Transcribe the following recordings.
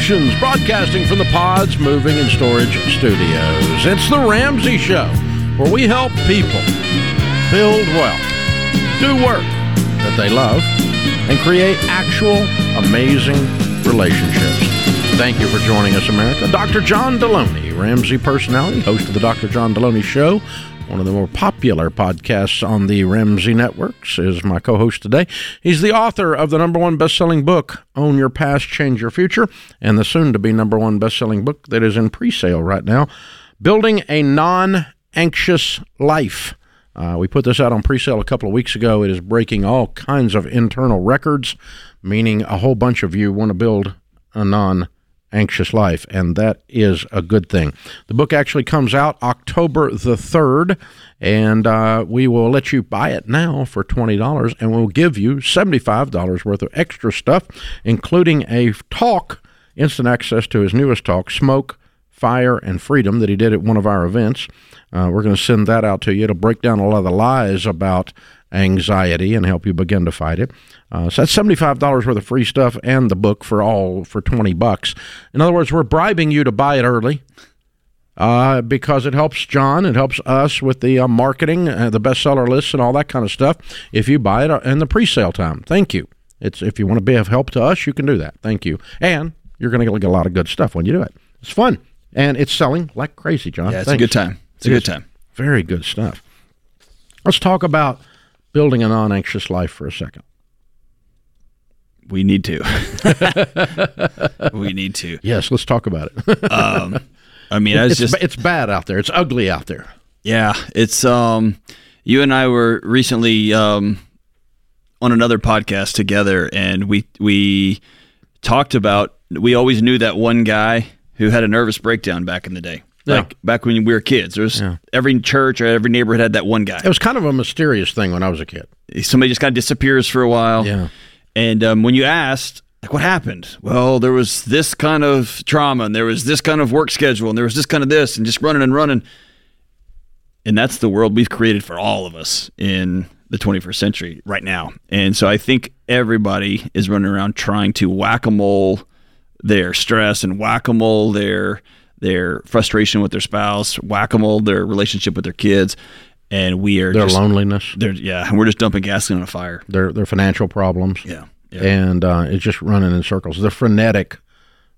Solutions, broadcasting from the Pods Moving and Storage Studios. It's the Ramsey Show, where we help people build wealth, do work that they love, and create actual amazing relationships. Thank you for joining us, America. Dr. John Delony, Ramsey personality, host of the Dr. John Delony Show one of the more popular podcasts on the Ramsey Networks, is my co host today. He's the author of the number one best selling book, Own Your Past, Change Your Future, and the soon to be number one best selling book that is in pre sale right now, Building a Non Anxious Life. Uh, we put this out on pre sale a couple of weeks ago. It is breaking all kinds of internal records, meaning a whole bunch of you want to build a non anxious life, and that is a good thing. The book actually comes out October the 3rd, and uh, we will let you buy it now for $20, and we'll give you $75 worth of extra stuff, including a talk, instant access to his newest talk, Smoke, Fire, and Freedom, that he did at one of our events. Uh, we're going to send that out to you. It'll break down a lot of the lies about anxiety and help you begin to fight it. Uh, so that's seventy-five dollars worth of free stuff and the book for all for twenty bucks. In other words, we're bribing you to buy it early. Uh, because it helps John, it helps us with the uh, marketing, uh, the bestseller lists, and all that kind of stuff. If you buy it uh, in the pre-sale time, thank you. It's if you want to be of help to us, you can do that. Thank you, and you're going to get a lot of good stuff when you do it. It's fun, and it's selling like crazy, John. Yeah, it's Thanks. a good time. It's a good time. Very good stuff. Let's talk about building a non-anxious life for a second. We need to. we need to. Yes, let's talk about it. Um, I mean, I was it's, just it's bad out there. It's ugly out there. yeah. It's um, you and I were recently um on another podcast together, and we we talked about we always knew that one guy who had a nervous breakdown back in the day. Like back when we were kids, there was every church or every neighborhood had that one guy. It was kind of a mysterious thing when I was a kid. Somebody just kind of disappears for a while. Yeah. And um, when you asked, like, what happened? Well, there was this kind of trauma, and there was this kind of work schedule, and there was this kind of this, and just running and running. And that's the world we've created for all of us in the 21st century right now. And so I think everybody is running around trying to whack a mole their stress and whack a mole their their frustration with their spouse, whack a mole their relationship with their kids. And we are Their just, loneliness, they're, yeah, and we're just dumping gasoline on a fire. their their financial problems, Yeah. Yeah. and uh, it's just running in circles. The frenetic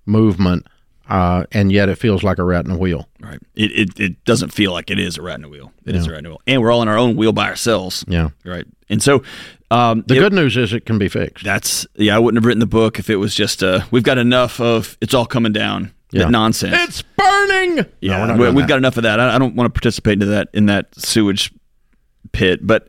movement, uh, and yet it feels like a rat in a wheel. Right. It, it it doesn't feel like it is a rat in a wheel. It is a rat in a wheel, and we're all in our own wheel by ourselves. Yeah. Right. And so, um, The it- good news is it can be fixed. that's yeah. I wouldn't have written the book if it was just uh, we've got enough of it's all coming down. Yeah. That nonsense. It's burning. yeah, no, we're not we, doing have got enough of that. I, I don't want to participate into that in that sewage pit, but.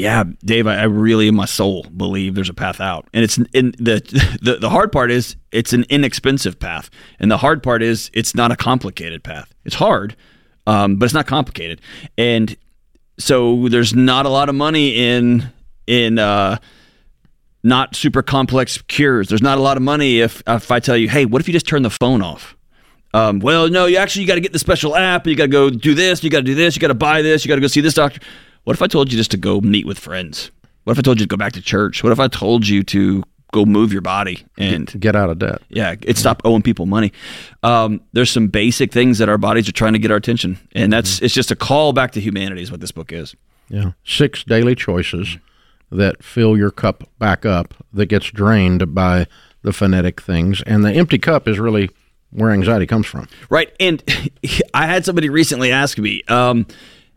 Yeah, Dave, I, I really in my soul believe there's a path out, and it's in the, the the hard part is it's an inexpensive path, and the hard part is it's not a complicated path. It's hard, um, but it's not complicated, and so there's not a lot of money in in uh, not super complex cures. There's not a lot of money if if I tell you, hey, what if you just turn the phone off? Um, well, no, you actually you got to get the special app. You got to go do this. You got to do this. You got to buy this. You got to go see this doctor. What if I told you just to go meet with friends? What if I told you to go back to church? What if I told you to go move your body and Get out of debt. yeah, it stop owing people money. Um, there's some basic things that our bodies are trying to get our attention, and that's it's just a call back to humanity is what this book is. Yeah. Six daily choices that fill your cup back up that gets drained by the phonetic things. And the empty cup is really where anxiety comes from. Right. And I had somebody recently ask me, um,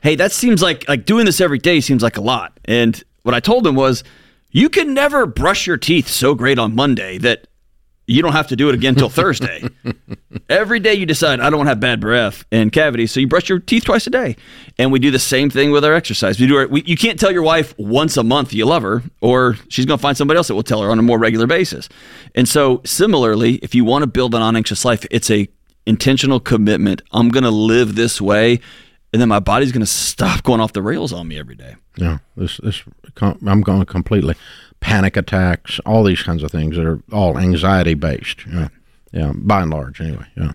hey, that seems like like doing this every day seems like a lot. And what I told them was, you can never brush your teeth so great on Monday that you don't have to do it again until Thursday. Every day you decide, I don't want to have bad breath and cavities, so you brush your teeth twice a day. And we do the same thing with our exercise. We do our, we, you can't tell your wife once a month you love her, or she's going to find somebody else that will tell her on a more regular basis. And so, similarly, if you want to build an non-anxious life, it's a intentional commitment. I'm going to live this way, and then my body's going to stop going off the rails on me every day. Yeah, this this I'm going completely panic attacks, all these kinds of things that are all anxiety based. Yeah. Yeah, by and large, anyway. Yeah.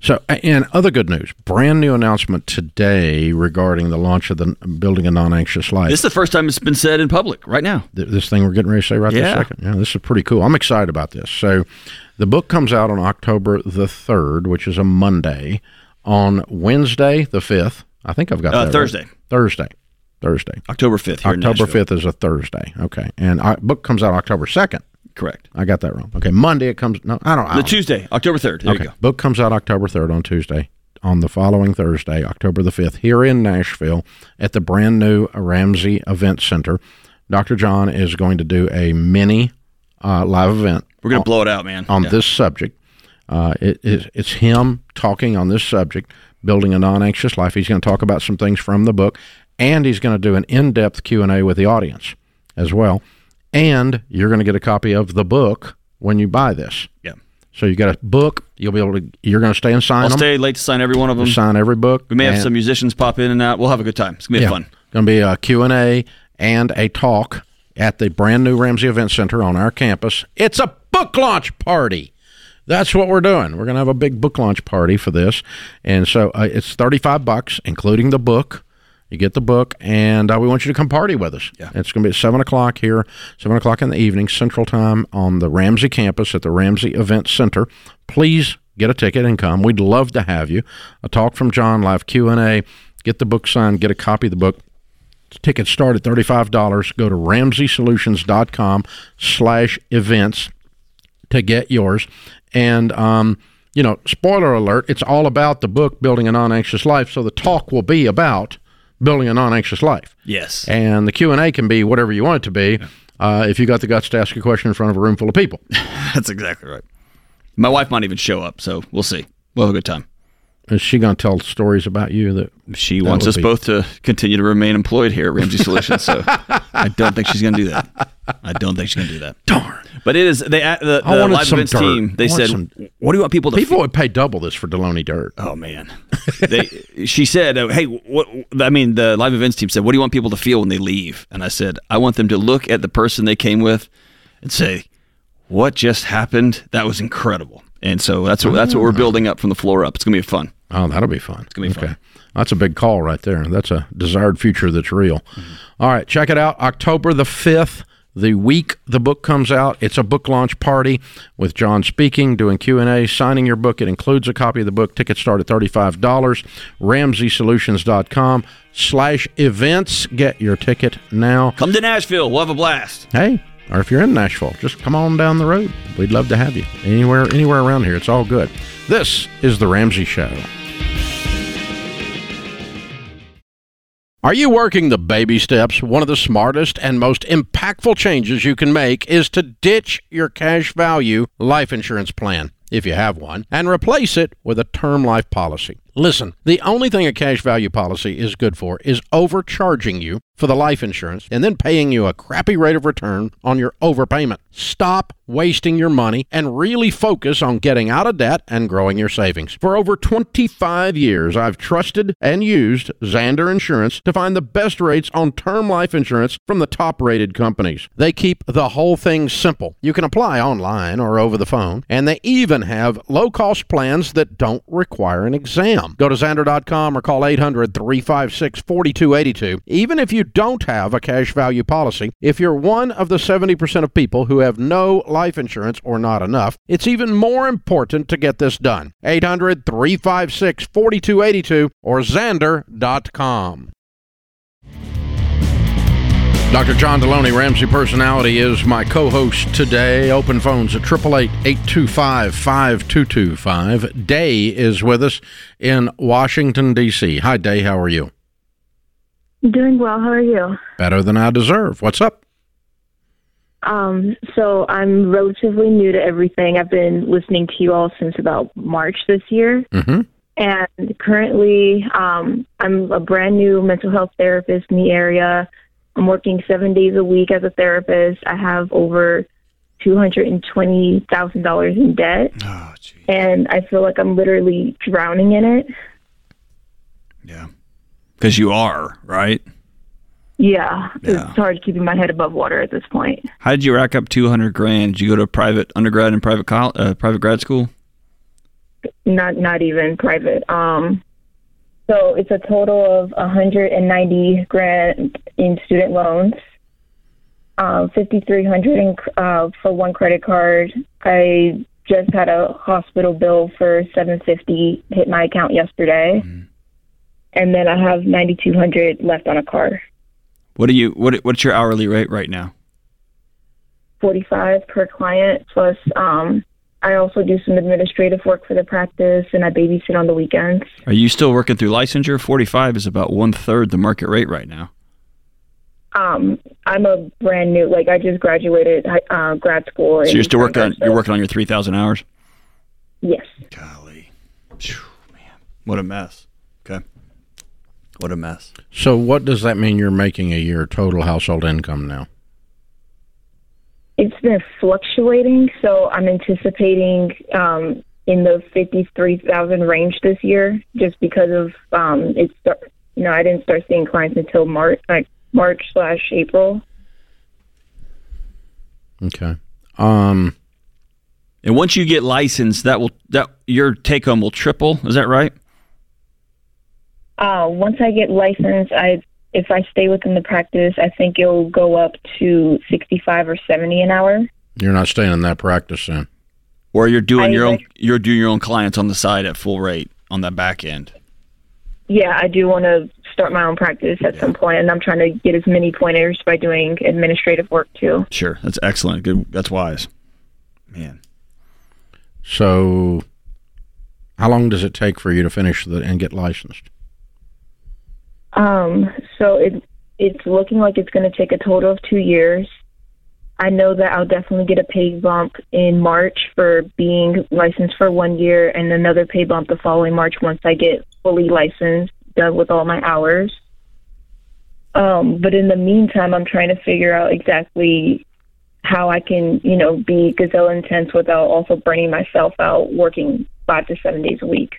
So, and other good news, brand new announcement today regarding the launch of the Building a Non-Anxious Life. This is the first time it's been said in public right now. Th- this thing we're getting ready to say right Yeah. this second. Yeah, this is pretty cool. I'm excited about this. So, the book comes out on October the third, which is a Monday. On Wednesday the fifth, I think I've got Uh, that right. Thursday. Thursday. October 5th here October Nashville. fifth is a Thursday. Okay, and our book comes out October second. Correct. I got that wrong. Okay, Monday it comes. No, I don't. I The don't- Tuesday, October 3rd. There okay, you go. book comes out October third on Tuesday. On the following Thursday, October the fifth, here in Nashville at the brand new Ramsey Event Center, Dr. John is going to do a mini uh, live event We're going to blow it out, man. on Yeah. this subject. Uh, it, it, it's him talking on this subject, building a non-anxious life. He's going to talk about some things from the book, and he's going to do an in-depth Q and A with the audience as well. And you're going to get a copy of the book when you buy this. Yeah. So you got a book. You'll be able to. You're going to stay and sign I'll them. stay late to sign every one of them. sign every book. We may have some musicians pop in and out. We'll have a good time. It's going to be fun. Going to be a Q and A and a talk at the brand new Ramsey Event Center on our campus. It's a book launch party. That's what we're doing. We're going to have a big book launch party for this, and so uh, it's thirty-five bucks, including the book. You get the book, and uh, we want you to come party with us. Yeah. It's going to be at seven o'clock here, seven o'clock in the evening, Central Time, on the Ramsey campus at the Ramsey Event Center. Please get a ticket and come. We'd love to have you. A talk from John, live Q and A. Get the book signed. Get a copy of the book. Tickets start at $35. Go to ramseysolutions.com slash events to get yours. And, um, you know, spoiler alert, it's all about the book, Building a Non-Anxious Life. So the talk will be about building a non-anxious life. Yes. And the Q&A can be whatever you want it to be uh, if you got the guts to ask a question in front of a room full of people. That's exactly right. My wife might even show up, so we'll see. We'll have a good time. Is she going to tell stories about you that She wants us be- both to continue to remain employed here at Ramsey Solutions, so I don't think she's going to do that. I don't think she's going to do that. darn? But it is they the, the live events dirt. team. They said, some- "What do you want people to People feel?" would pay double this for Delony Dirt. Oh man, they, she said, uh, "Hey, what?" I mean, the live events team said, "What do you want people to feel when they leave?" And I said, "I want them to look at the person they came with and say, what just happened? That was incredible." And so that's what that's what we're building up from the floor up. It's gonna be fun. Oh, that'll be fun. It's gonna be fun. That's a big call right there. That's a desired future that's real. Mm-hmm. All right, check it out. October the 5th, the week the book comes out. It's a book launch party with John speaking, doing Q&A, signing your book. It includes a copy of the book. Tickets start at $35. RamseySolutions.com slash events. Get your ticket now. Come to Nashville. We'll have a blast. Hey, or if you're in Nashville, just come on down the road. We'd love to have you. Anywhere anywhere around here, it's all good. This is the Ramsey Show. Are you working the baby steps? One of the smartest and most impactful changes you can make is to ditch your cash value life insurance plan, if you have one, and replace it with a term life policy. Listen, the only thing a cash value policy is good for is overcharging you for the life insurance and then paying you a crappy rate of return on your overpayment. Stop wasting your money and really focus on getting out of debt and growing your savings. For over 25 years, I've trusted and used Zander Insurance to find the best rates on term life insurance from the top rated companies. They keep the whole thing simple. You can apply online or over the phone, and they even have low cost plans that don't require an exam. Go to Zander.com or call 800 356 4282. Even if you don't have a cash value policy, if you're one of the 70% of people who have no life insurance or not enough, it's even more important to get this done. 800 356 4282 or Zander.com. Dr. John Delony, Ramsey Personality, is my co host today. Open phones at 888 825 5225. Day is with us in Washington, D.C. Hi, Day. How are you? Doing well. How are you? Better than I deserve. What's up? Um, so I'm relatively new to everything. I've been listening to you all since about March this year. Mm-hmm. And currently, um, I'm a brand new mental health therapist in the area. I'm working seven days a week as a therapist. I have over $220,000 in debt. Oh. And I feel like I'm literally drowning in it. Yeah. Because you are, right? Yeah, Yeah. it's hard keeping my head above water at this point. How did you rack up 200 grand? Did you go to a private undergrad and private col- uh, private grad school? not not even private. Um, so it's a total of 190 grand in student loans, um, 5,300 in, uh, for one credit card. I just had a hospital bill for 750 hit my account yesterday, and then I have 9,200 left on a car. What do you what what's your hourly rate right now? 45 per client plus um I also do some administrative work for the practice and I babysit on the weekends. Are you still working through licensure? Forty five is about one third the market rate right now. Um I'm a brand new like I just graduated uh grad school. So you're still working on December, you're working on your three thousand hours. Yes. Golly, Phew, man, what a mess. Okay, what a mess. So, what does that mean you're making a year total household income now? It's been fluctuating, so I'm anticipating um in the 53,000 range this year just because of um it's start, you know, I didn't start seeing clients until March like March slash April. Okay. Um, And once you get licensed, that will that your take home will triple. Is that right? Uh, once I get licensed, I if I stay within the practice, I think it'll go up to sixty-five or seventy an hour. you're not staying in that practice then. Or you're doing I your own like- you're doing your own clients on the side at full rate on that back end. Yeah, I do want to start my own practice at some point, and I'm trying to get as many pointers by doing administrative work too. Sure, that's excellent. Good, that's wise. Man, So, how long does it take for you to finish the, and get licensed? Um, so it it's looking like it's going to take a total of two years. I know that I'll definitely get a pay bump in March for being licensed for one year, and another pay bump the following March once I get fully licensed, done with all my hours. Um, but in the meantime, I'm trying to figure out exactly how I can, you know, be gazelle intense without also burning myself out working five to seven days a week.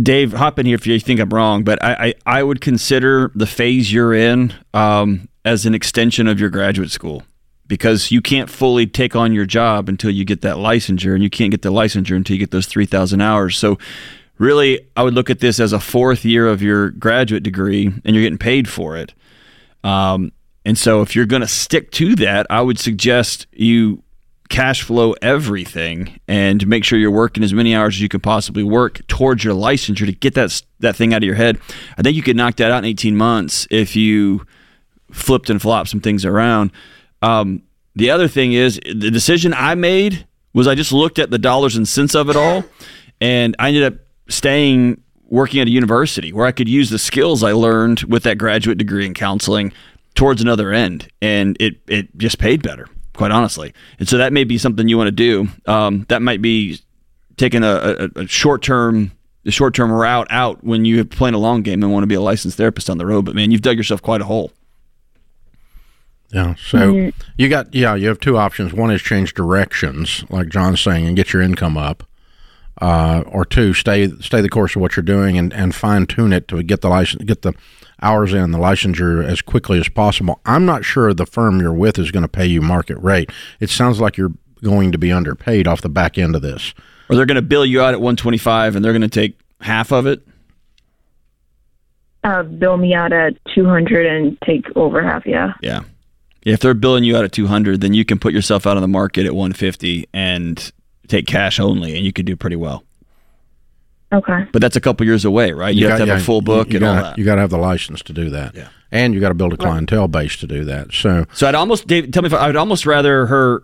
Dave, hop in here if you think I'm wrong, but I I, I would consider the phase you're in um, as an extension of your graduate school because you can't fully take on your job until you get that licensure, and you can't get the licensure until you get those three thousand hours. So. Really, I would look at this as a fourth year of your graduate degree, and you're getting paid for it. Um, and so, if you're going to stick to that, I would suggest you cash flow everything and make sure you're working as many hours as you can possibly work towards your licensure to get that that thing out of your head. I think you could knock that out in 18 months if you flipped and flopped some things around. Um, the other thing is the decision I made was I just looked at the dollars and cents of it all, and I ended up staying working at a university where I could use the skills I learned with that graduate degree in counseling towards another end, and it it just paid better, quite honestly. And so that may be something you want to do. Um, that might be taking a, a, a short term the short term route out when you're playing a long game and want to be a licensed therapist on the road. But man, you've dug yourself quite a hole. Yeah. So you got yeah, you have two options. One is change directions, like John's saying, and get your income up. Uh, or two, stay stay the course of what you're doing and, and fine tune it to get the license, get the hours in the licensure as quickly as possible. I'm not sure the firm you're with is going to pay you market rate. It sounds like you're going to be underpaid off the back end of this. Or they're going to bill you out at 125 and they're going to take half of it. Uh, bill me out at 200 and take over half, yeah. Yeah. If they're billing you out at 200, then you can put yourself out on the market at 150 and take cash only, and you could do pretty well. Okay. But that's a couple years away, right? You, have got- to have yeah, a full book you, you and all gotta, that. You got to have the license to do that. Yeah. And you got to build a clientele base to do that. So So I'd almost, Dave, tell me if I, I would almost rather her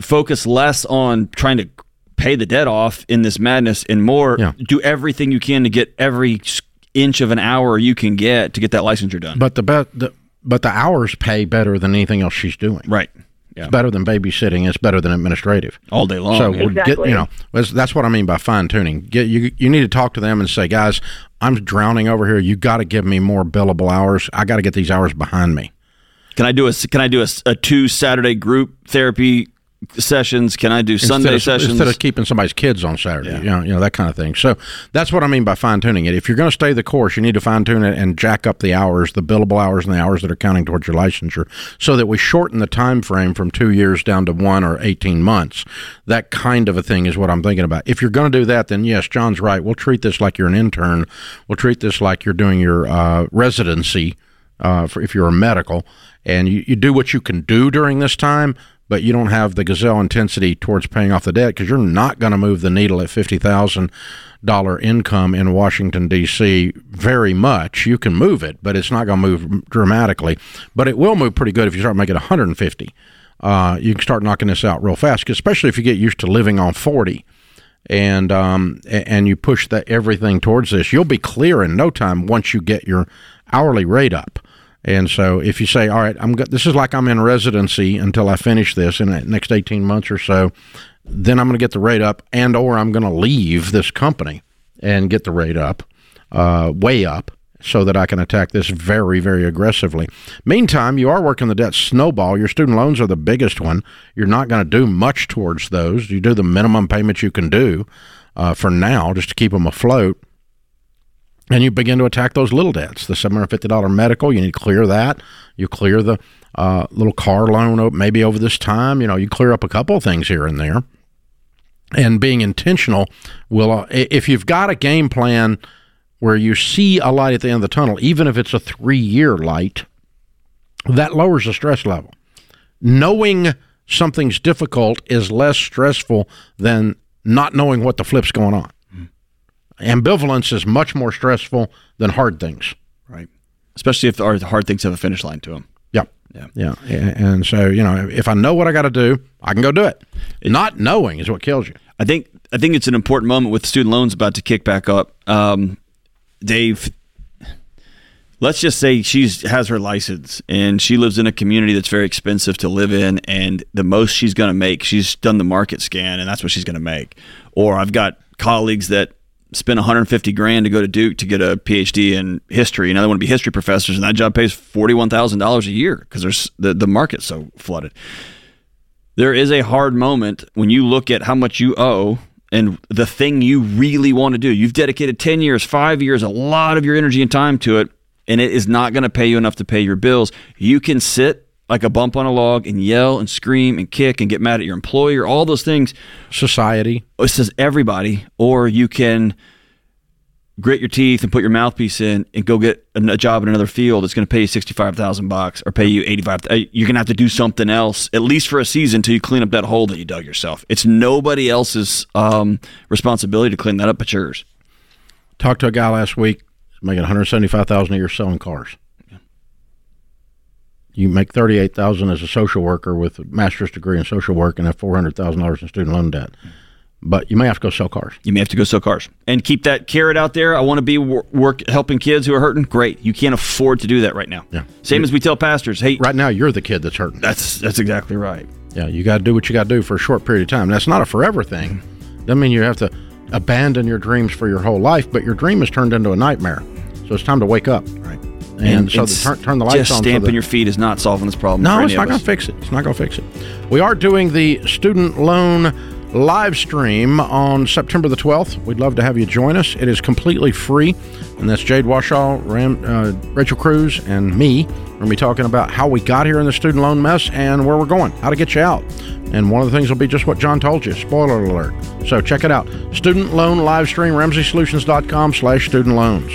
focus less on trying to pay the debt off in this madness and more Yeah. do everything you can to get every inch of an hour you can get to get that licensure done. But the, be- the but the hours pay better than anything else she's doing. right. Yeah. It's better than babysitting. It's better than administrative. All day long. so yeah. we'll get you know that's, that's what I mean by fine tuning. Get you you need to talk to them and say, guys, I'm drowning over here. You got to give me more billable hours. I got to get these hours behind me. Can I do a can I do a, a two Saturday group therapy sessions? Can I do Sunday of, sessions? instead of keeping somebody's kids on Saturday, Yeah. you, know, you know that kind of thing. So that's what I mean by fine tuning it. If you're going to stay the course, you need to fine tune it and jack up the hours, the billable hours, and the hours that are counting towards your licensure, so that we shorten the time frame from two years down to one or eighteen months. That kind of a thing is what I'm thinking about. If you're going to do that, then yes, John's right. We'll treat this like you're an intern. We'll treat this like you're doing your uh, residency uh, for if you're a medical, and you, you do what you can do during this time, but you don't have the gazelle intensity towards paying off the debt because you're not going to move the needle at fifty thousand dollar income in Washington D.C. very much. You can move it, but it's not going to move dramatically. But it will move pretty good if you start making one hundred and fifty. Uh, you can start knocking this out real fast, especially if you get used to living on forty and um, and you push that everything towards this, you'll be clear in no time once you get your hourly rate up. And so, if you say, "All right, I'm go- this is like I'm in residency until I finish this in the next 18 months or so," then I'm going to get the rate up, and or I'm going to leave this company and get the rate up, uh, way up, so that I can attack this very, very aggressively. Meantime, you are working the debt snowball. Your student loans are the biggest one. You're not going to do much towards those. You do the minimum payment you can do uh, for now, just to keep them afloat. And you begin to attack those little debts. The $750 medical, you need to clear that. You clear the uh, little car loan maybe over this time. You know, you clear up a couple of things here and there and being intentional will uh, if you've got a game plan where you see a light at the end of the tunnel even if it's a 3 year light that lowers the stress level knowing something's difficult is less stressful than not knowing what the flip's going on ambivalence is much more stressful than hard things right. Especially if the hard things have a finish line to them. yeah Yeah. yeah and so you know if i know what i got to do i can go do it not knowing is what kills you I think I think it's an important moment with student loans about to kick back up. Um, Dave, let's just say she's has her license and she lives in a community that's very expensive to live in, and the most she's going to make, she's done the market scan, and that's what she's going to make. Or I've got colleagues that spend 150 grand to go to Duke to get a PhD in history, and they want to be history professors, and that job pays forty-one thousand dollars a year because there's the the market's so flooded there is a hard moment when you look at how much you owe and the thing you really want to do. You've dedicated 10 years, five years, a lot of your energy and time to it, and it is not going to pay you enough to pay your bills. You can sit like a bump on a log and yell and scream and kick and get mad at your employer, all those things. society It says everybody, or you can grit your teeth and put your mouthpiece in and go get a, job in another field that's going to pay you 65,000 bucks or pay you 85 uh, you're going to have to do something else at least for a season until you clean up that hole that you dug yourself it's nobody else's um, responsibility to clean that up but yours Talked to a guy last week making one hundred seventy five thousand a year selling cars. You make thirty eight thousand as a social worker with a master's degree in social work and have four hundred thousand dollars in student loan debt. But you may have to go sell cars. you may have to go sell cars and keep that carrot out there i want to be wor- work helping kids who are hurting great you can't afford to do that right now Yeah. same as we tell pastors hey Right now, you're the kid that's hurting. that's that's exactly right Yeah, you got to do what you got to do for a short period of time. That's not a forever thing. Doesn't mean you have to abandon your dreams for your whole life, but your dream has turned into a nightmare. So it's time to wake up. right And, so the, turn, turn the lights just on. so stamping that- your feet is not solving this problem No, it's not going to fix it. It's not going to fix it. We are doing the student loan live stream on September the 12th. We'd love to have you join us. It is completely free, and that's Jade Warshaw, Ram, uh, Rachel Cruz, and me. We're going to be talking about how we got here in the student loan mess and where we're going, how to get you out. And one of the things will be just what John told you. Spoiler alert. So check it out. Student loan live stream, RamseySolutions.com slash student loans.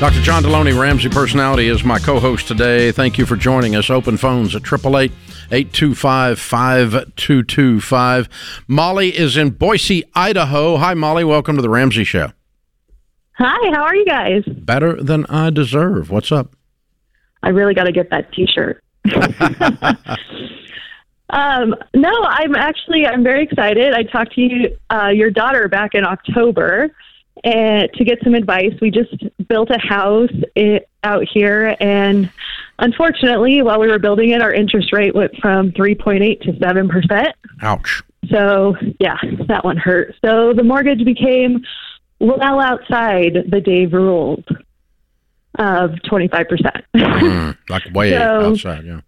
Dr. John Delony, Ramsey Personality, is my co host today. Thank you for joining us. Open phones at 888 825 5225. Molly is in Boise, Idaho. Hi, Molly. Welcome to the Ramsey Show. Hi, how are you guys? Better than I deserve. What's up? I really got to get that T-shirt. um, no, I'm actually I'm very excited. I talked to you, uh, your daughter back in October, and to get some advice. We just built a house i out here, and unfortunately, while we were building it, our interest rate went from 3.8 to 7 percent. Ouch. So yeah, that one hurt. So the mortgage became well outside the Dave rules. of 25%. Mm, like way So- outside, yeah.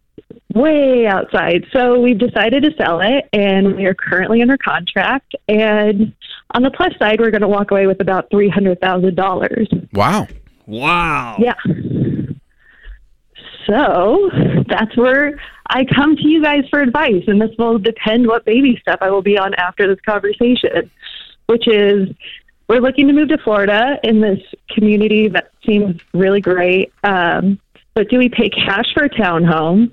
Way outside. So we've decided to sell it, and we are currently under contract. And on the plus side, we're going to walk away with about three hundred thousand dollars. Wow. Wow. Yeah. So that's where I come to you guys for advice, and this will depend what baby step I will be on after this conversation, which is we're looking to move to Florida in this community that seems really great. Um, but do we pay cash for a townhome,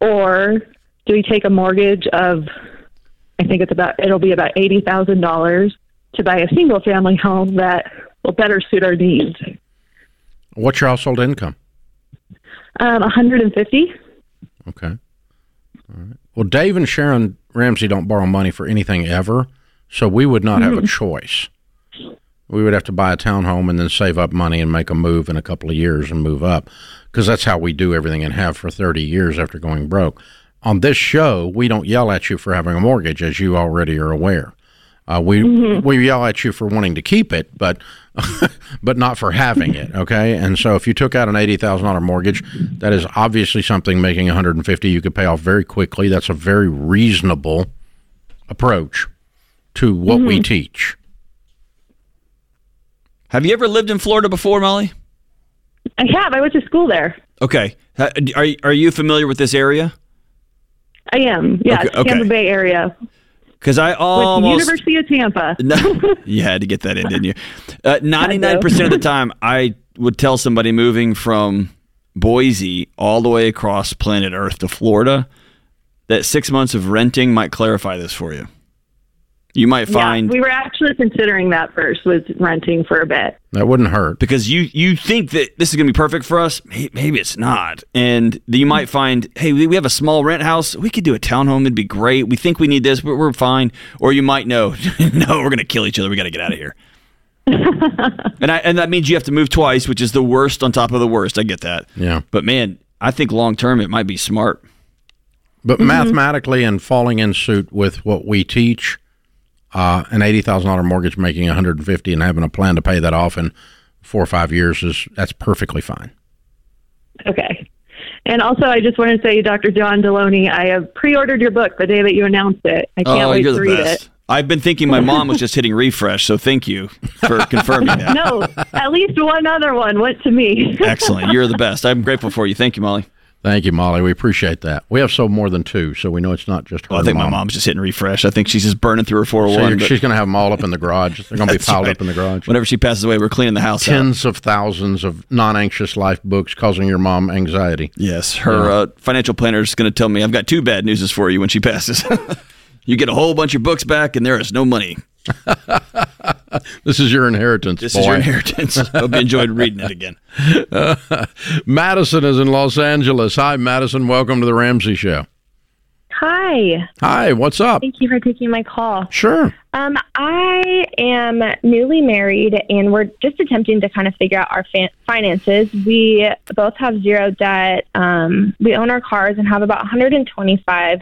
or do we take a mortgage of? I think it's about it'll be about eighty thousand dollars to buy a single family home that will better suit our needs. What's your household income? Um, 150. Okay. All right. Well, Dave and Sharon Ramsey don't borrow money for anything ever, so we would not have a choice. We would have to buy a townhome and then save up money and make a move in a couple of years and move up because that's how we do everything and have for 30 years after going broke. On this show, we don't yell at you for having a mortgage, as you already are aware. Uh, we we yell at you for wanting to keep it, but but not for having it. Okay, and so if you took out an eighty thousand dollar mortgage, that is obviously something making one hundred and fifty you could pay off very quickly. That's a very reasonable approach to what we teach. Have you ever lived in Florida before, Molly? I have. I went to school there. Okay. Are are you familiar with this area? I am. Yeah, Okay, okay. Tampa Bay area. Because I With almost University of Tampa. No, you had to get that in, didn't you? Uh, ninety-nine percent of the time, I would tell somebody moving from Boise all the way across planet Earth to Florida that six months of renting might clarify this for you. You might find yeah, we were actually considering that first was renting for a bit. That wouldn't hurt. because you you think that this is going to be perfect for us. Maybe it's not, and you might find, hey, we we have a small rent house. We could do a townhome. It'd be great. We think we need this, but we're fine. Or you might know, no, we're going to kill each other. We got to get out of here. and I and that means you have to move twice, which is the worst on top of the worst. I get that. Yeah, But man, I think long term it might be smart. but mm-hmm. mathematically and falling in suit with what we teach, uh, an eighty thousand dollar mortgage making one hundred and fifty and having a plan to pay that off in four or five years is that's perfectly fine. Okay. And also, I just want to say, Dr. John Delony, I have pre-ordered your book the day that you announced it. I can't oh, wait you're to the read best. it. I've been thinking my mom was just hitting refresh, so thank you for confirming that. No, at least one other one went to me. Excellent. You're the best. I'm grateful for you. Thank you, Molly. Thank you, Molly. We appreciate that. We have sold more than two, so we know it's not just her. Well, I think my mom's just hitting refresh. I think she's just burning through her 401. you're- she's going to have them all up in the garage. They're going to be piled right. up in the garage. Whenever she passes away, we're cleaning the house out. Tens of thousands of non-anxious life books causing your mom anxiety. Yes, her uh, financial planner is going to tell me I've got two bad newses for you when she passes. you get a whole bunch of books back, and there is no money. This is your inheritance. This boy. is your inheritance. Hope you enjoyed reading it again. Madison is in Los Angeles. Hi, Madison. Welcome to the Ramsey Show. Hi. Hi, what's up? Thank you for taking my call. Sure. Um, I am newly married, and we're just attempting to kind of figure out our fa- finances. We both have zero debt. Um, we own our cars and have about one hundred and twenty-five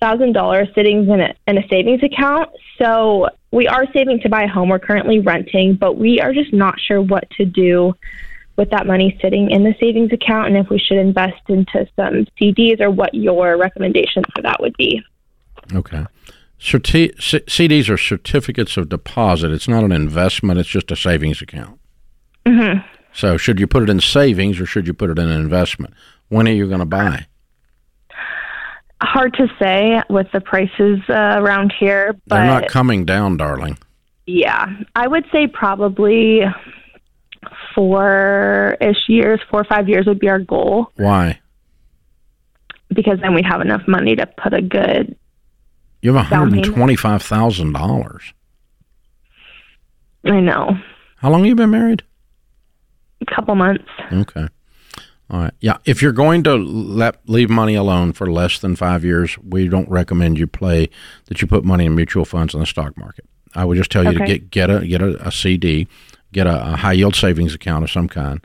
thousand dollars sitting in a, in a savings account. So we are saving to buy a home. We're currently renting, but we are just not sure what to do with that money sitting in the savings account, and if we should invest into some CDs or what your recommendation for that would be. Okay. Certi- C- CDs are certificates of deposit. It's not an investment. It's just a savings account. Mm-hmm. So, should you put it in savings or should you put it in an investment? When are you going to buy? Hard to say with the prices uh, around here, but They're not coming down, darling. yeah, I would say probably four ish years, four or five years would be our goal Why? because then we'd have enough money to put a good. You have $125,000. I know, How long have you been married? A couple months. Okay. All right. Yeah. If you're going to let leave money alone for less than five years, we don't recommend you play that you put money in mutual funds in the stock market. I would just tell you to get get a get a, a CD, get a, a high yield savings account of some kind,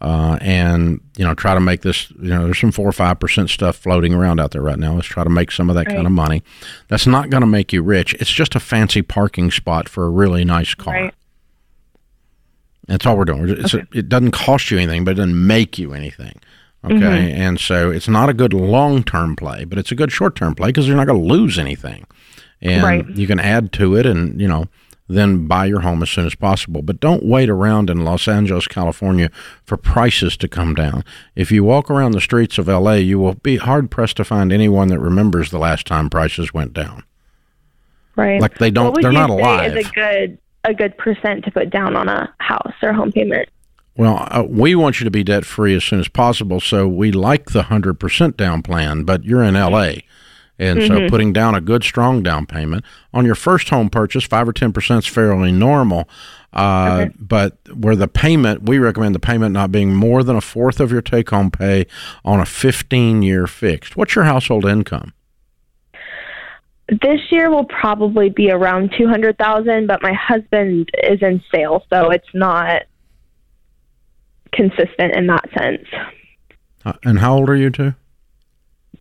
uh, and you know try to make this. You know, there's some four or five percent stuff floating around out there right now. Let's try to make some of that kind of money. That's not going to make you rich. It's just a fancy parking spot for a really nice car. Right. That's all we're doing. It's Okay. a, it doesn't cost you anything, but it doesn't make you anything. Okay, Mhm. and so it's not a good long term play, but it's a good short term play because you're not going to lose anything, and Right. you can add to it, and you know then buy your home as soon as possible. But don't wait around in Los Angeles, California, for prices to come down. If you walk around the streets of L.A., you will be hard pressed to find anyone that remembers the last time prices went down. Right. Like they don't, they're not alive. Is a good a good percent to put down on a house or home payment? Well, uh, we want you to be debt free as soon as possible, so we like the 100% down plan, but you're in LA. And so putting down a good, strong down payment on your first home purchase, 5 or 10% is fairly normal. Uh, But where the payment, we recommend the payment not being more than a fourth of your take home pay on a 15 year fixed. What's your household income? This year will probably be around two hundred thousand, but my husband is in sales, so it's not consistent in that sense. Uh, and how old are you two?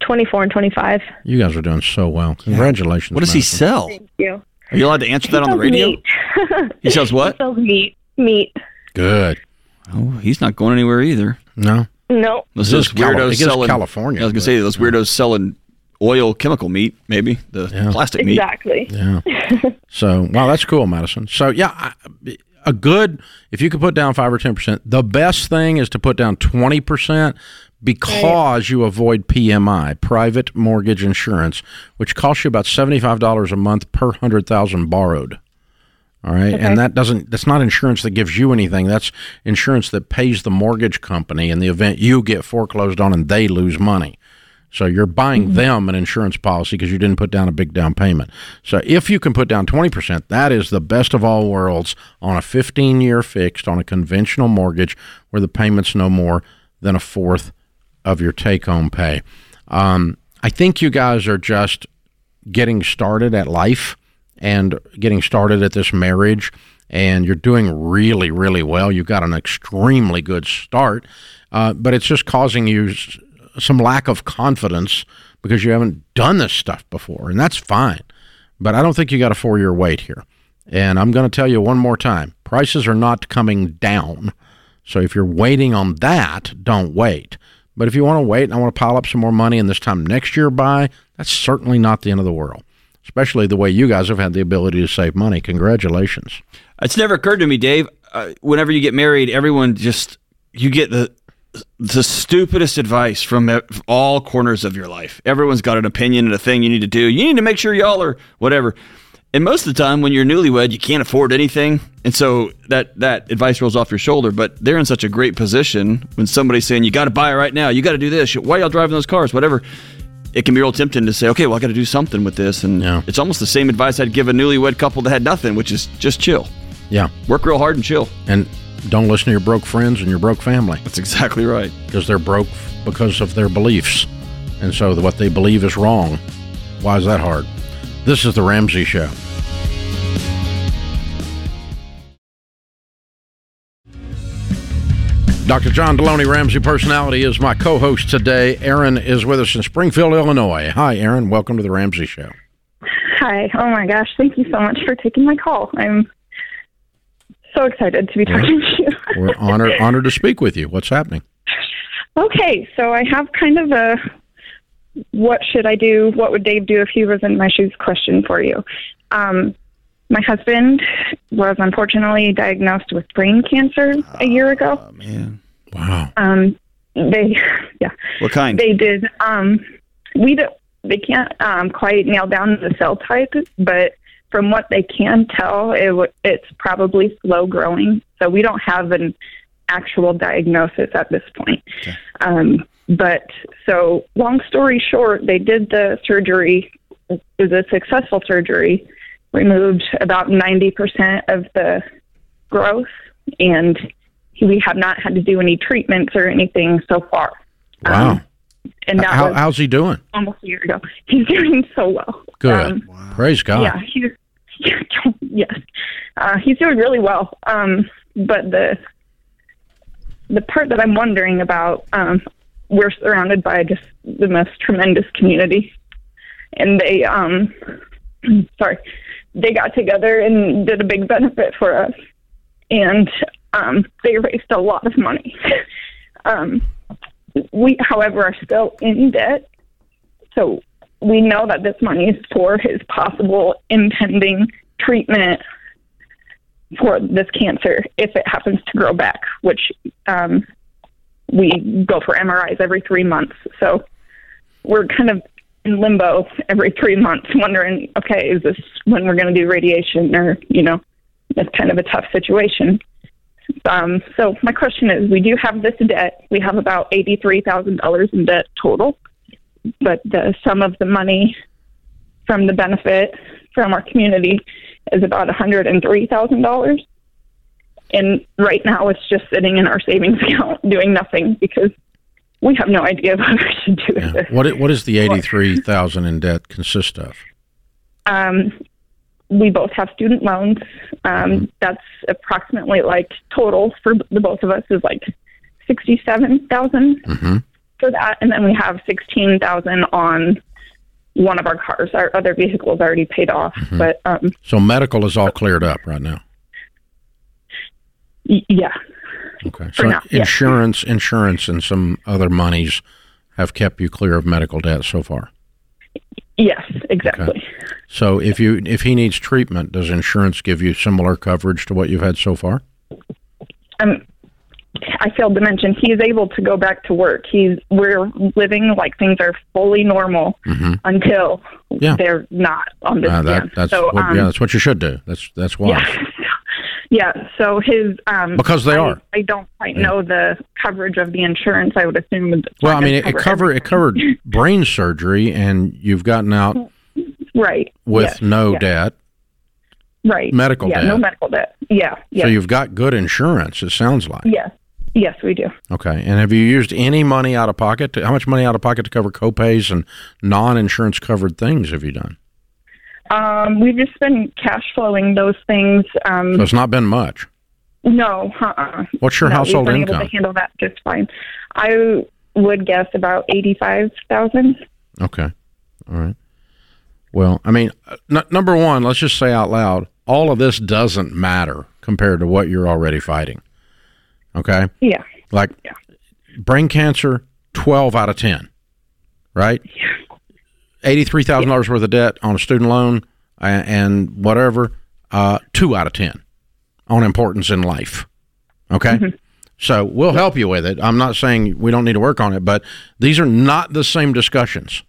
Twenty four and twenty five. You guys are doing so well. Congratulations. What does he Madison. sell? Thank you. Are you allowed to answer that on the radio? Meat. He sells what? He sells meat. Meat. Good. Oh, he's not going anywhere either. No? No. Those, those is Cali- weirdos selling California, I was gonna but- say those weirdos selling oil chemical meat, maybe the Yeah. plastic meat. Exactly. Yeah. so, wow, that's cool, Madison. So, yeah, a good, if you could put down 5 or 10%, the best thing is to put down 20% because you avoid PMI, private mortgage insurance, which costs you about $75 a month per 100,000 borrowed. All right. And that doesn't, that's not insurance that gives you anything. That's insurance that pays the mortgage company in the event you get foreclosed on and they lose money. So you're buying them an insurance policy because you didn't put down a big down payment. So if you can put down 20%, that is the best of all worlds on a 15 year fixed on a conventional mortgage where the payment's no more than a fourth of your take home pay. Um, I think you guys are just getting started at life and getting started at this marriage and you're doing really really well you've got an extremely good start uh, but it's just causing you s- some lack of confidence because you haven't done this stuff before and that's fine but i don't think you got a four year wait here and i'm going to tell you one more time prices are not coming down so if you're waiting on that don't wait but if you want to wait and i want to pile up some more money and this time next year buy that's certainly not the end of the world especially the way you guys have had the ability to save money. Congratulations. It's never occurred to me, Dave. Uh, whenever you get married, everyone just you get the the stupidest advice from all corners of your life. Everyone's got an opinion and a thing you need to do. You need to make sure y'all are whatever. And most of the time, when you're newlywed, you can't afford anything, and so that that advice rolls off your shoulder. But they're in such a great position when somebody's saying, "You got to buy it right now. You got to do this. Why y'all driving those cars? Whatever." It can be real tempting to say, "Okay, well, I got to do something with this," and Yeah. it's almost the same advice I'd give a newlywed couple that had nothing, which is just chill, Yeah. work real hard, and chill. And don't listen to your broke friends and your broke family That's exactly right. because they're broke because of their beliefs. And so what they believe is wrong. Why is that hard? This is The Ramsey Show. Dr. John Delony, Ramsey Personality, is my co host today. Aaron is with us in Springfield, Illinois. Hi, Aaron. Welcome to The Ramsey Show. Hi. Oh my gosh. Thank you so much for taking my call. I'm so excited to be talking to you. We're honored, honored to speak with you. What's happening? okay. So I have kind of a what should I do? What would Dave do if he was in my shoes question for you. Um, my husband was unfortunately diagnosed with brain cancer a year ago. Oh, man. Wow. Um, they, yeah, What kind? they did. Um, we don't, they can't um, quite nail down the cell type, but from what they can tell, it, w- it's probably slow growing. So we don't have an actual diagnosis at this point. Um, but so, long story short, they did the surgery. It was a successful surgery. Removed about 90% of the growth, and we have not had to do any treatments or anything so far. Wow. Um, and that How, how's he doing? almost a year ago. He's doing so well. Good. Um, Praise God. yeah, he's yes, uh, he's doing really well. Um, but the the part that I'm wondering about, um, we're surrounded by just the most tremendous community, and they, um, sorry, they got together and did a big benefit for us, and Um, they raised a lot of money. um, we, however, are still in debt. So we know that this money is for his possible impending treatment for this cancer if it happens to grow back, which um, we go for MRIs every three months. So we're kind of in limbo every three months, wondering, okay, is this when we're going to do radiation, or you know, it's kind of a tough situation. Um, so my question is, we do have this debt. We have about eighty-three thousand dollars in debt total, but the sum of the money from the benefit from our community is about one hundred and three thousand dollars. And right now, it's just sitting in our savings account doing nothing because we have no idea what we should do with Yeah. it. What what does the eighty three thousand in debt consist of? Um, we both have student loans. Um, that's approximately like total for the both of us is like sixty-seven Mm-hmm. For that, and then we have sixteen thousand on one of our cars. Our other vehicle is already paid off, Mm-hmm. but um, So medical is all cleared up right now. y- yeah, Okay. For So now, yeah. insurance, insurance, and some other monies have kept you clear of medical debt so far. yes, exactly. So if you if he needs treatment, does insurance give you similar coverage to what you've had so far? Um, I failed to mention he is able to go back to work. He's we're living like things are fully normal until Mm-hmm. Yeah. they're not on this Uh, that, that's so, what, um, yeah, that's what you should do. That's that's why. Yeah. yeah. So his um Because they I, are. I don't quite know the coverage of the insurance. I would assume Well, I mean, it, covered it covered brain surgery, and you've gotten out right with yes, no yes, debt. right medical yeah, debt. no medical debt. Yeah. Yeah. So you've got good insurance. It sounds like. yes. Yes, we do. Okay. And have you used any money out of pocket? To, how much money out of pocket to cover copays and non-insurance covered things have you done? Um, we've just been cash flowing those things. Um, So it's not been much. no, uh-uh. What's your no, household we've been income? able to handle that just fine. I would guess about eighty-five thousand. Okay. All right. Well, I mean, n- number one, let's just say out loud, all of this doesn't matter compared to what you're already fighting. Okay. Yeah. Like Yeah. brain cancer, 12 out of 10, right? Yeah. $83,000 worth of debt on a student loan and whatever, uh, 2 out of 10 on importance in life. Okay? So we'll help you with it. I'm not saying we don't need to work on it, but these are not the same discussions.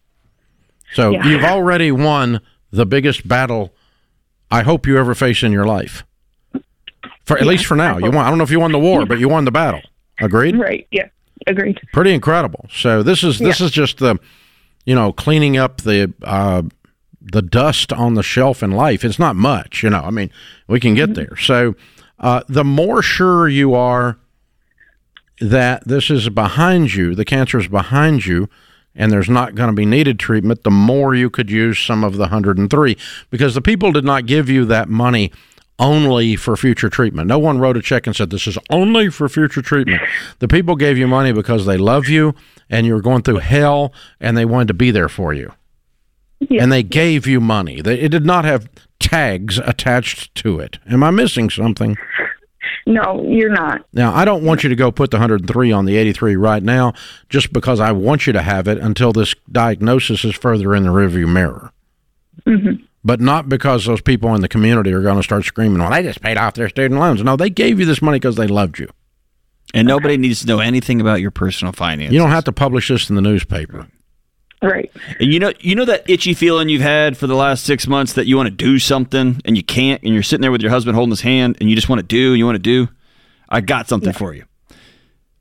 So Yeah. you've already won the biggest battle I hope you ever face in your life. For at least for now. You won I don't know if you won the war, but you won the battle. Agreed? Right. Yeah. Agreed. pretty incredible. So this is this is just the, you know, cleaning up the uh, the dust on the shelf in life. It's not much, you know. I mean, we can get there. So uh, the more sure you are that this is behind you, the cancer is behind you, and there's not going to be needed treatment, the more you could use some of the 103 because the people did not give you that money only for future treatment. No one wrote a check and said this is only for future treatment. The people gave you money because they love you and you were going through hell and they wanted to be there for you. Yeah. And they gave you money. They, it did not have tags attached to it. Am I missing something? No, you're not. Now, I don't want you to go put the 103 on the 83 right now just because I want you to have it until this diagnosis is further in the rearview mirror. Mm-hmm. But not because those people in the community are going to start screaming, well, they just paid off their student loans. No, they gave you this money because they loved you. And nobody needs to know anything about your personal finances. You don't have to publish this in the newspaper. Right. And you know, you know that itchy feeling you've had for the last six months that you want to do something and you can't, and you're sitting there with your husband holding his hand, and you just want to do, and you want to do. I got something for you.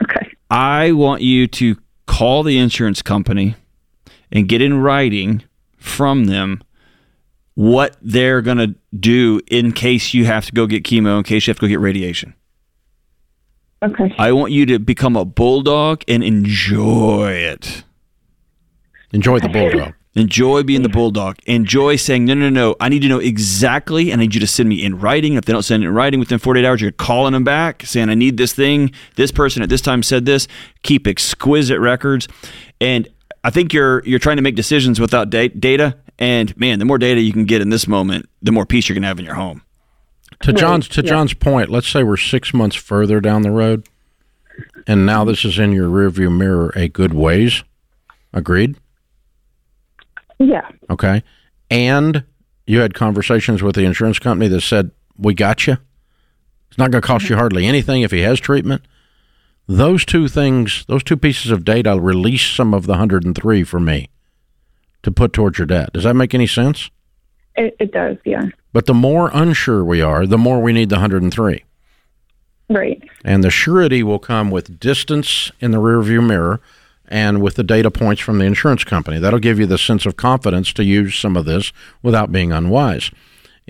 Okay. I want you to call the insurance company and get in writing from them what they're going to do in case you have to go get chemo, in case you have to go get radiation. Okay. I want you to become a bulldog and enjoy it. Enjoy the bulldog. Enjoy being the bulldog. Enjoy saying, no, no, no, I need to know exactly. I need you to send me in writing. If they don't send it in writing within 48 hours, you're calling them back saying, I need this thing. This person at this time said this. Keep exquisite records. And I think you're you're trying to make decisions without da- data. And man, the more data you can get in this moment, the more peace you're going to have in your home. To Right, John's to yeah. John's point, let's say we're six months further down the road, and now this is in your rearview mirror a good ways. Agreed. Yeah. Okay. And you had conversations with the insurance company that said, We got you. It's not going to cost you mm-hmm. hardly anything if he has treatment. Those two things, those two pieces of data release some of the 103 for me to put towards your debt. Does that make any sense? It, it does. Yeah. But the more unsure we are, the more we need the 103. Right. And the surety will come with distance in the rearview mirror and with the data points from the insurance company. That'll give you the sense of confidence to use some of this without being unwise.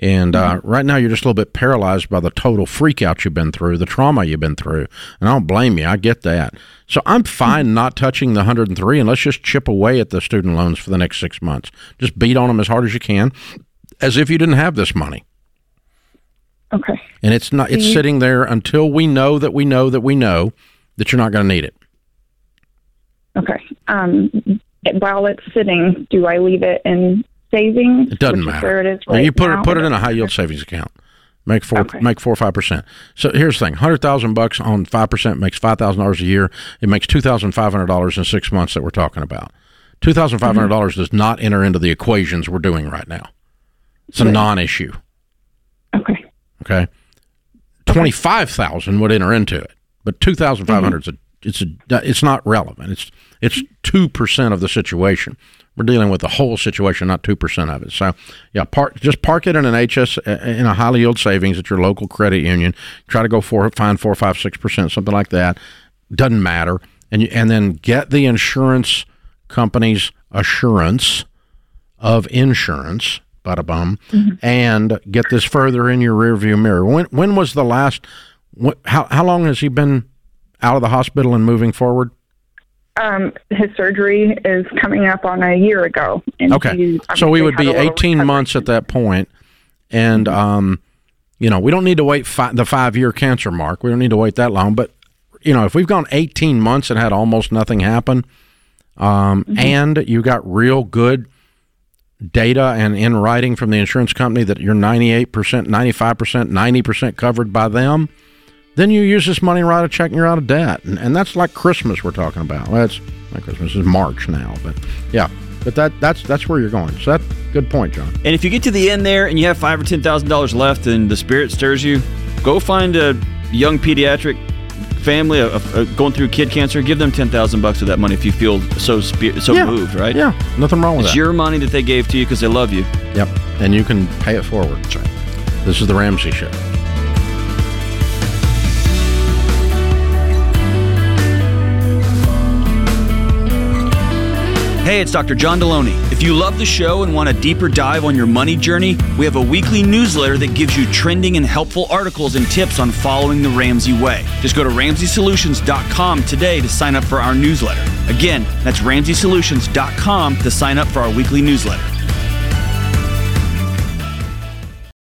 And uh, right now, you're just a little bit paralyzed by the total freak out you've been through, the trauma you've been through. And I don't blame you. I get that. So I'm fine not touching the 103 and let's just chip away at the student loans for the next six months. Just beat on them as hard as you can, as if you didn't have this money. Okay. And it's not. It's sitting there until we know that we know that we know that you're not going to need it. Okay. Um, while it's sitting, do I leave it in savings? It doesn't matter. Where it is right you put now? it put it in a high yield savings account. Make four Okay. make four or five percent. So here's the thing: hundred thousand bucks on five percent makes five thousand dollars a year. It makes two thousand five hundred dollars in six months that we're talking about. Two thousand five hundred mm-hmm. dollars does not enter into the equations we're doing right now. It's a Right. non-issue. Okay. Okay, twenty five thousand would enter into it, but two thousand five hundred mm-hmm. is a it's a it's not relevant. It's it's two percent of the situation. We're dealing with the whole situation, not two percent of it. So yeah, park just park it in an HS uh, uh, in a highly yield savings at your local credit union. Try to go for find four, five, six percent, something like that. Doesn't matter, and you, and then get the insurance company's assurance of insurance, bada bum, mm-hmm. and get this further in your rearview mirror. When when was the last? What, how how long has he been out of the hospital and moving forward? Um, his surgery is coming up on a year ago. And Okay, he so we would be eighteen recovery. months at that point, and um, you know we don't need to wait fi- the five year cancer mark. We don't need to wait that long, but you know if we've gone eighteen months and had almost nothing happen, um, and you got real good data and in writing from the insurance company that you're 98%, 95%, 90% covered by them, then you use this money, write a check, and you're out of debt. And, and that's like Christmas we're talking about. Well, it's not Christmas, it's March now. But yeah, but that that's that's where you're going. So that's good point, John. And if you get to the end there and you have five or ten thousand dollars left, and the spirit stirs you, go find a young pediatric family a, a, going through kid cancer. Give them ten thousand bucks of that money if you feel so spe- so Yeah. moved. Right? Yeah, nothing wrong with It's that. It's your money that they gave to you because they love you. Yep, and you can pay it forward. This is the Ramsey Show. Hey, it's Dr. John Delony. If you love the show and want a deeper dive on your money journey, we have a weekly newsletter that gives you trending and helpful articles and tips on following the Ramsey way. Just go to RamseySolutions.com today to sign up for our newsletter. Again, that's RamseySolutions.com to sign up for our weekly newsletter.